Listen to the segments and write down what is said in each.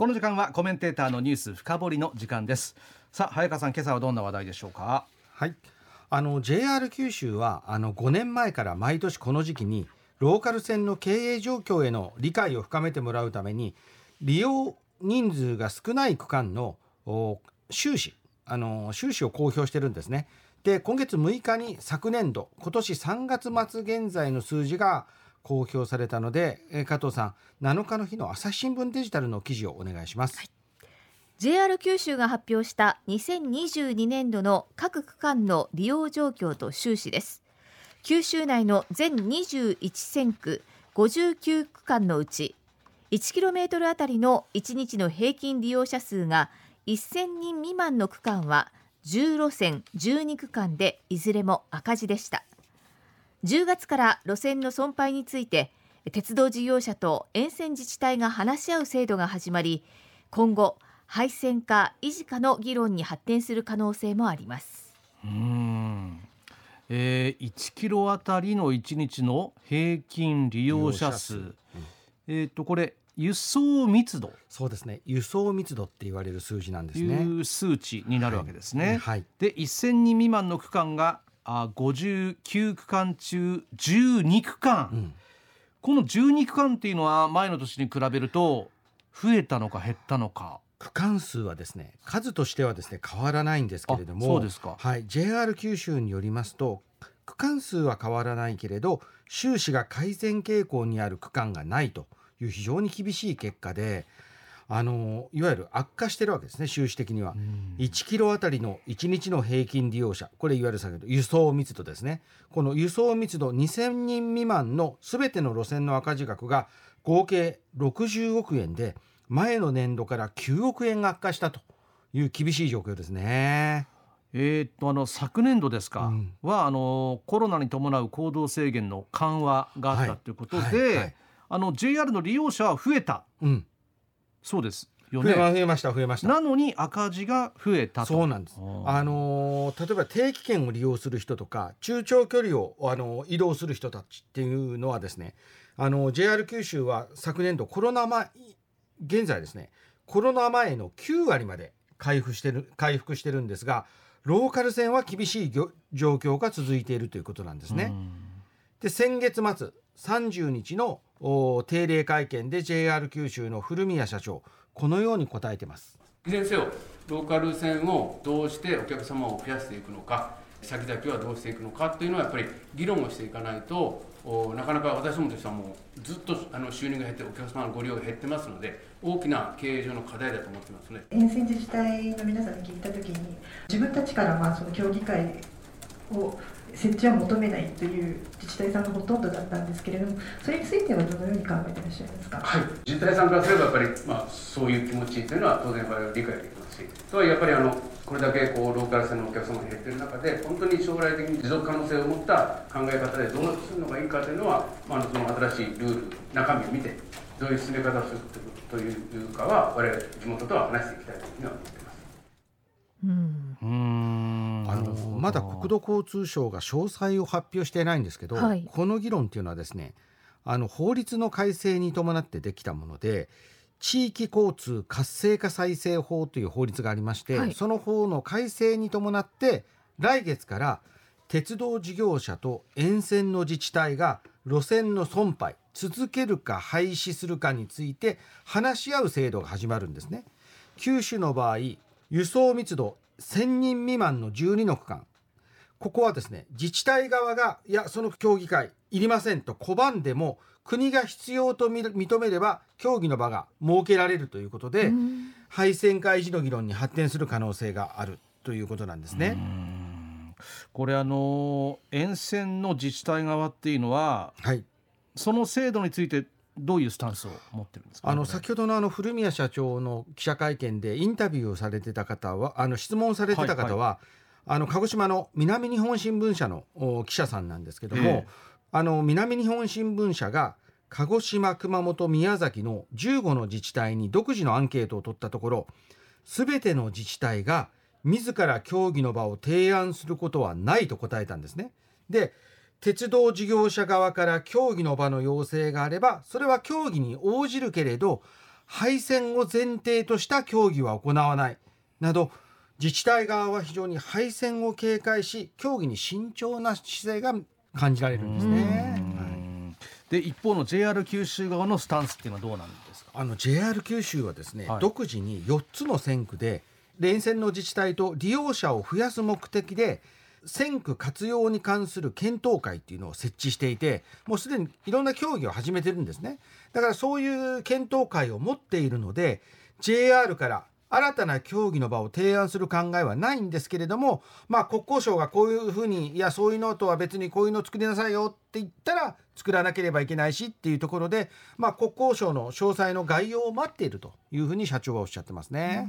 この時間はコメンテーターのニュース深掘りの時間です。さあ早川さん今朝はどんな話題でしょうか？はい。あの JR 九州はあの5年前から毎年この時期にローカル線の経営状況への理解を深めてもらうために利用人数が少ない区間の収支あの収支を公表してるんですね。で今月6日に昨年度今年3月末現在の数字が公表されたので、え加藤さん7日の日の朝日新聞デジタルの記事をお願いします。はい。JR 九州が発表した2022年度の各区間の利用状況と収支です。九州内の全21線区59区間のうち 1km あたりの1日の平均利用者数が1000人未満の区間は10路線12区間でいずれも赤字でした。10月から路線の損廃について鉄道事業者と沿線自治体が話し合う制度が始まり今後廃線か維持かの議論に発展する可能性もあります。うん。えー、1キロあたりの1日の平均利用者数、うん、えっ、ー、とこれ輸送密度。そうですね。輸送密度って言われる数字なんですね。いう数値になるわけですね、はい、はい、で1000人未満の区間があ59区間中12区間、うん、この12区間っていうのは前の年に比べると増えたのか減ったのか。区間数はですね数としてはですね変わらないんですけれどもそうですか、はい、JR 九州によりますと区間数は変わらないけれど収支が改善傾向にある区間がないという非常に厳しい結果であのいわゆる悪化してるわけですね収支的には。1キロあたりの1日の平均利用者これいわゆる先ほど輸送密度ですね。この輸送密度2000人未満の全ての路線の赤字額が合計60億円で前の年度から9億円が悪化したという厳しい状況ですね。えー、っとあの昨年度ですか、うん、はあのコロナに伴う行動制限の緩和があったということで、はいはいはい、あの JR の利用者は増えた、うん、そうです。よね、増えました増えました。なのに赤字が増えたそうなんです。あのー、例えば定期券を利用する人とか中長距離を、あのー、移動する人たちっていうのはですねあの JR 九州は昨年度コロナ前現在ですねコロナ前の9割まで回復してる回復してるんですがローカル線は厳しい状況が続いているということなんですね。で先月末30日の定例会見で JR 九州の古宮社長このように答えてます。いずれにせよローカル線をどうしてお客様を増やしていくのか先々はどうしていくのかというのはやっぱり議論をしていかないとなかなか私どもとしてはもうずっとあの収入が減ってお客様のご利用が減ってますので大きな経営上の課題だと思ってますね沿線自治体の皆さんに聞いた時に自分たちからまあその協議会を設置は求めないという自治体さんがほとんどだったんですけれどもそれについてはどのように考えていらっしゃいますか、はい、自治体さんからすればやっぱり、まあ、そういう気持ちというのは当然我々理解できますしとはやっぱりあのこれだけこうローカル線のお客様が減っている中で本当に将来的に持続可能性を持った考え方でどうするのがいいかというのは、まあ、その新しいルール中身を見てどういう進め方をするというかは我々地元とは話していきたいというふうには思っています。うんあのまだ国土交通省が詳細を発表していないんですけど、はい、この議論っていうのはですねあの法律の改正に伴ってできたもので地域交通活性化再生法という法律がありまして、はい、その法の改正に伴って来月から鉄道事業者と沿線の自治体が路線の損廃続けるか廃止するかについて話し合う制度が始まるんですね。九州の場合輸送密度1000人未満の12の区間ここはですね自治体側がいやその協議会いりませんと拒んでも国が必要と認めれば協議の場が設けられるということで廃線会時の議論に発展する可能性があるということなんですね。これあの沿線の自治体側っていうのは、はい、その制度についてどういうスタンスを持ってるんですか、あの先ほどのあの古宮社長の記者会見でインタビューをされてた方はあの質問されてた方は、はいはい、あの鹿児島の南日本新聞社の記者さんなんですけども、あの南日本新聞社が鹿児島熊本宮崎の15の自治体に独自のアンケートを取ったところ全ての自治体が自ら協議の場を提案することはないと答えたんですね。で鉄道事業者側から協議の場の要請があればそれは協議に応じるけれど廃線を前提とした協議は行わないなど自治体側は非常に廃線を警戒し協議に慎重な姿勢が感じられるんですね。で一方の JR 九州側のスタンスっていうのはどうなんですか？あの JR 九州はですね、はい、独自に4つの線区で連線の自治体と利用者を増やす目的で線区活用に関する検討会っていうのを設置していてもうすでにいろんな協議を始めてるんですね。だからそういう検討会を持っているので JR から新たな協議の場を提案する考えはないんですけれども、まあ、国交省がこういうふうにいやそういうのとは別にこういうのを作りなさいよって言ったら作らなければいけないしっていうところで、まあ、国交省の詳細の概要を待っているというふうに社長はおっしゃってますね。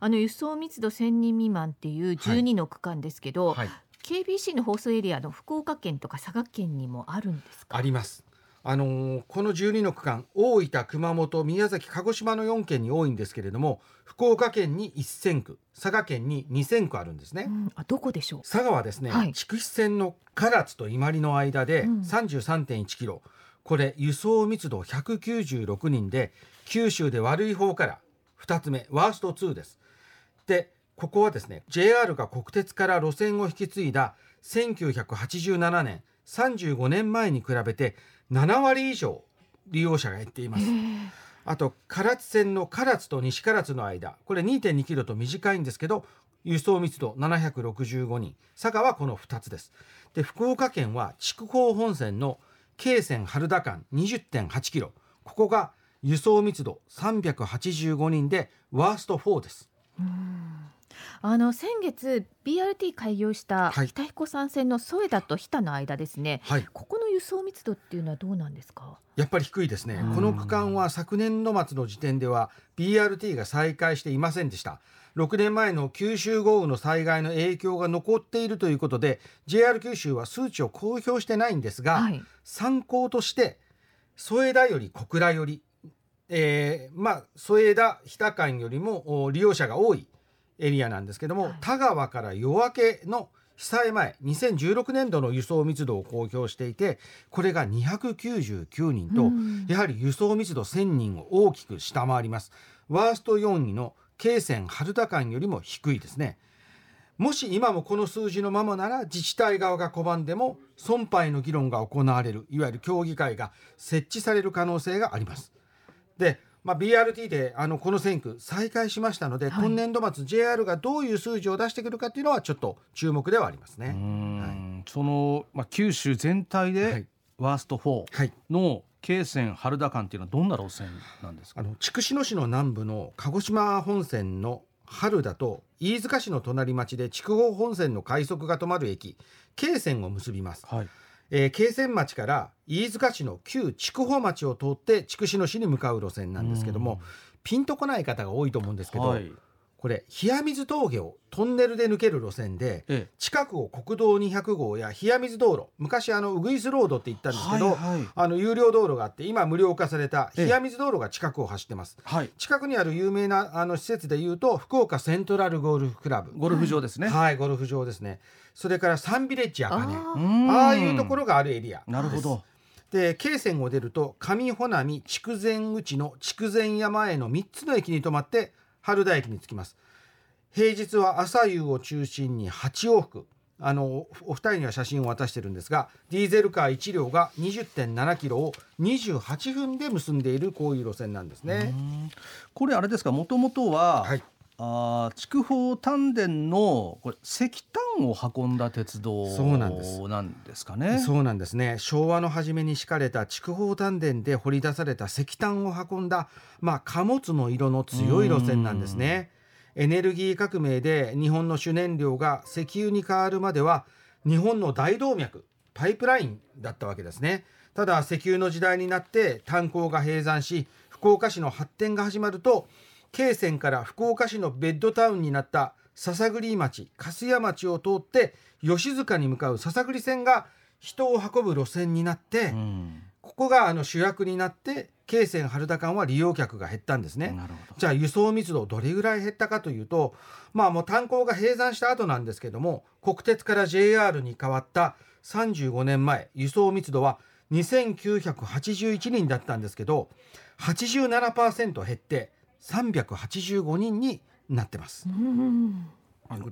あの輸送密度1000人未満っていう12の区間ですけど、はい。はい KBC の放送エリアの福岡県とか佐賀県にもあるんですか？ありますあのー、この12の区間大分熊本宮崎鹿児島の4県に多いんですけれども福岡県に1000区佐賀県に2000区あるんですね、うん、あどこでしょう？佐賀はですね、はい、筑肥線の唐津と伊万里の間で33.1キロ、うん、これ輸送密度196人で九州で悪い方から2つ目ワースト2です。でここはですね JR が国鉄から路線を引き継いだ1987年35年前に比べて7割以上利用者が減っています。あと唐津線の唐津と西唐津の間これ2.2キロと短いんですけど輸送密度765人。佐賀はこの2つです。で福岡県は筑豊本線の京線春田間20.8キロ。ここが輸送密度385人でワースト4ですあの先月 BRT 開業した北彦山線の添田と日田の間ですね、はい、ここの輸送密度っていうのはどうなんですか？やっぱり低いですね、この区間は昨年度末の時点では BRT が再開していませんでした。6年前の九州豪雨の災害の影響が残っているということで JR 九州は数値を公表してないんですが、はい、参考として添田より小倉より、えー、まあ添田日田間よりも利用者が多いエリアなんですけども、はい、田川から夜明けの被災前2016年度の輸送密度を公表していてこれが299人と、やはり輸送密度1000人を大きく下回ります。ワースト4位の京泉春田間よりも低いですね。もし今もこの数字のままなら自治体側が拒んでも損廃の議論が行われるいわゆる協議会が設置される可能性があります。でまあ、BRT であのこの選区再開しましたので、はい、今年度末 JR がどういう数字を出してくるかっていうのはちょっと注目ではありますね。はい、その、まあ、九州全体でワースト4の京泉春田間っていうのはどんな路線なんですか？あの筑紫野市の南部の鹿児島本線の春田と飯塚市の隣町で筑豊本線の快速が止まる駅京泉を結びます。はいえー、京泉町から飯塚市の旧筑豊町を通って筑紫野市に向かう路線なんですけどもピンとこない方が多いと思うんですけど、はい、これ冷水峠をトンネルで抜ける路線で、ええ、近くを国道200号や冷水道路昔あのウグイスロードって言ったんですけど、はいはい、あの有料道路があって今無料化された冷水道路が近くを走ってます、え、近くにある有名なあの施設でいうと福岡セントラルゴルフクラブ。ゴルフ場ですね。はいゴルフ場ですね。それからサンビレッジ茜ああいうところがあるエリア。なるほど。で京泉を出ると上穂波筑前口の筑前山への3つの駅に止まって春田駅に着きます。平日は朝夕を中心に8往復。あのお二人には写真を渡してるんですがディーゼルカー1両が20.7キロを28分で結んでいるこういう路線なんですね。これあれですか？もともとは、はい、あ筑豊丹田のこれ石炭を運んだ鉄道なんですかね。そうなんですね。昭和の初めに敷かれた筑豊丹田で掘り出された石炭を運んだまあ貨物の色の強い路線なんですね。エネルギー革命で日本の主燃料が石油に変わるまでは日本の大動脈パイプラインだったわけですねただ石油の時代になって炭鉱が閉山し福岡市の発展が始まると京泉から福岡市のベッドタウンになった篠栗町粕屋町を通って吉塚に向かう篠栗線が人を運ぶ路線になって、ここがあの主役になって京泉春田間は利用客が減ったんですね。じゃあ輸送密度どれぐらい減ったかというとまあもう炭鉱が閉山した後なんですけども国鉄から JR に変わった35年前輸送密度は2981人だったんですけど87%減って385人になってます。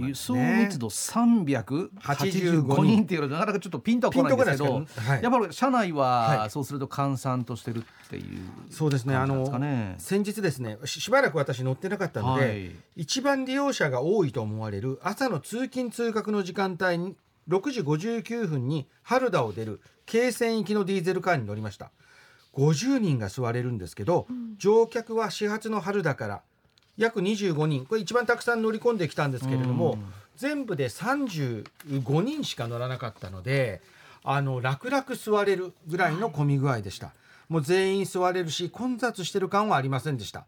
輸送密度385人っていうのはなかなかちょっとピンとは来ないんですけど、はい、やっぱり社内はそうすると閑散としてるっていう、ね、そうですね。あの先日ですねしばらく私乗ってなかったので、はい、一番利用者が多いと思われる朝の通勤通学の時間帯に6時59分に春田を出る京泉行きのディーゼルカーに乗りました50人が座れるんですけど、うん、乗客は始発の春田から約25人。これ一番たくさん乗り込んできたんですけれども、全部で35人しか乗らなかったのであの楽々座れるぐらいの混み具合でした、もう全員座れるし混雑してる感はありませんでした。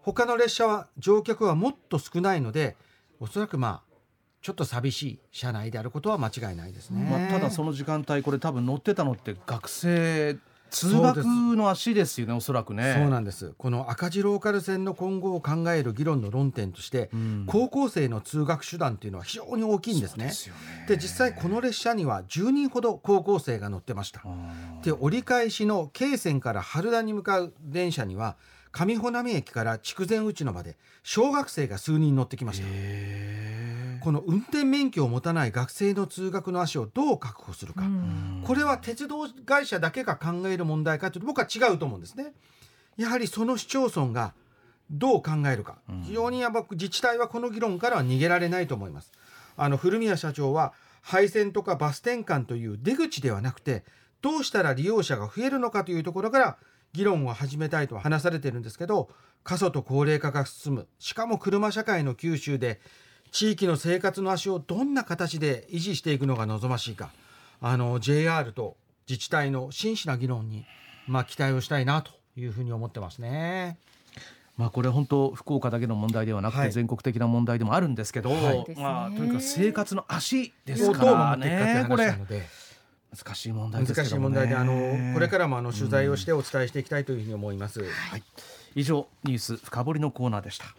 他の列車は乗客はもっと少ないのでおそらくまあちょっと寂しい車内であることは間違いないですね、まあ、ただその時間帯これ多分乗ってたのって学生通学の足ですよねおそらくね。そうなんです。この赤字ローカル線の今後を考える議論の論点として、うん、高校生の通学手段っていうのは非常に大きいんですね。で、ね、実際この列車には10人ほど高校生が乗ってました。で折り返しの京線から春田に向かう電車には上穂波駅から筑前内野まで小学生が数人乗ってきましたこの運転免許を持たない学生の通学の足をどう確保するか、これは鉄道会社だけが考える問題かというと僕は違うと思うんですね。やはりその市町村がどう考えるか、非常にやっ自治体はこの議論からは逃げられないと思います。あの古宮社長は廃線とかバス転換という出口ではなくてどうしたら利用者が増えるのかというところから議論を始めたいと話されているんですけど過疎と高齢化が進む。しかも車社会の九州で地域の生活の足をどんな形で維持していくのが望ましいか。あの JR と自治体の真摯な議論に、まあ、期待をしたいなというふうに思ってますね。まあ、これ本当福岡だけの問題ではなくて全国的な問題でもあるんですけど、はい、まあ、とにかく生活の足ですからね。これ難しい問題です、ね、難しい問題であのこれからもあの取材をしてお伝えしていきたいというふうに思います、はい、以上ニュース深掘りのコーナーでした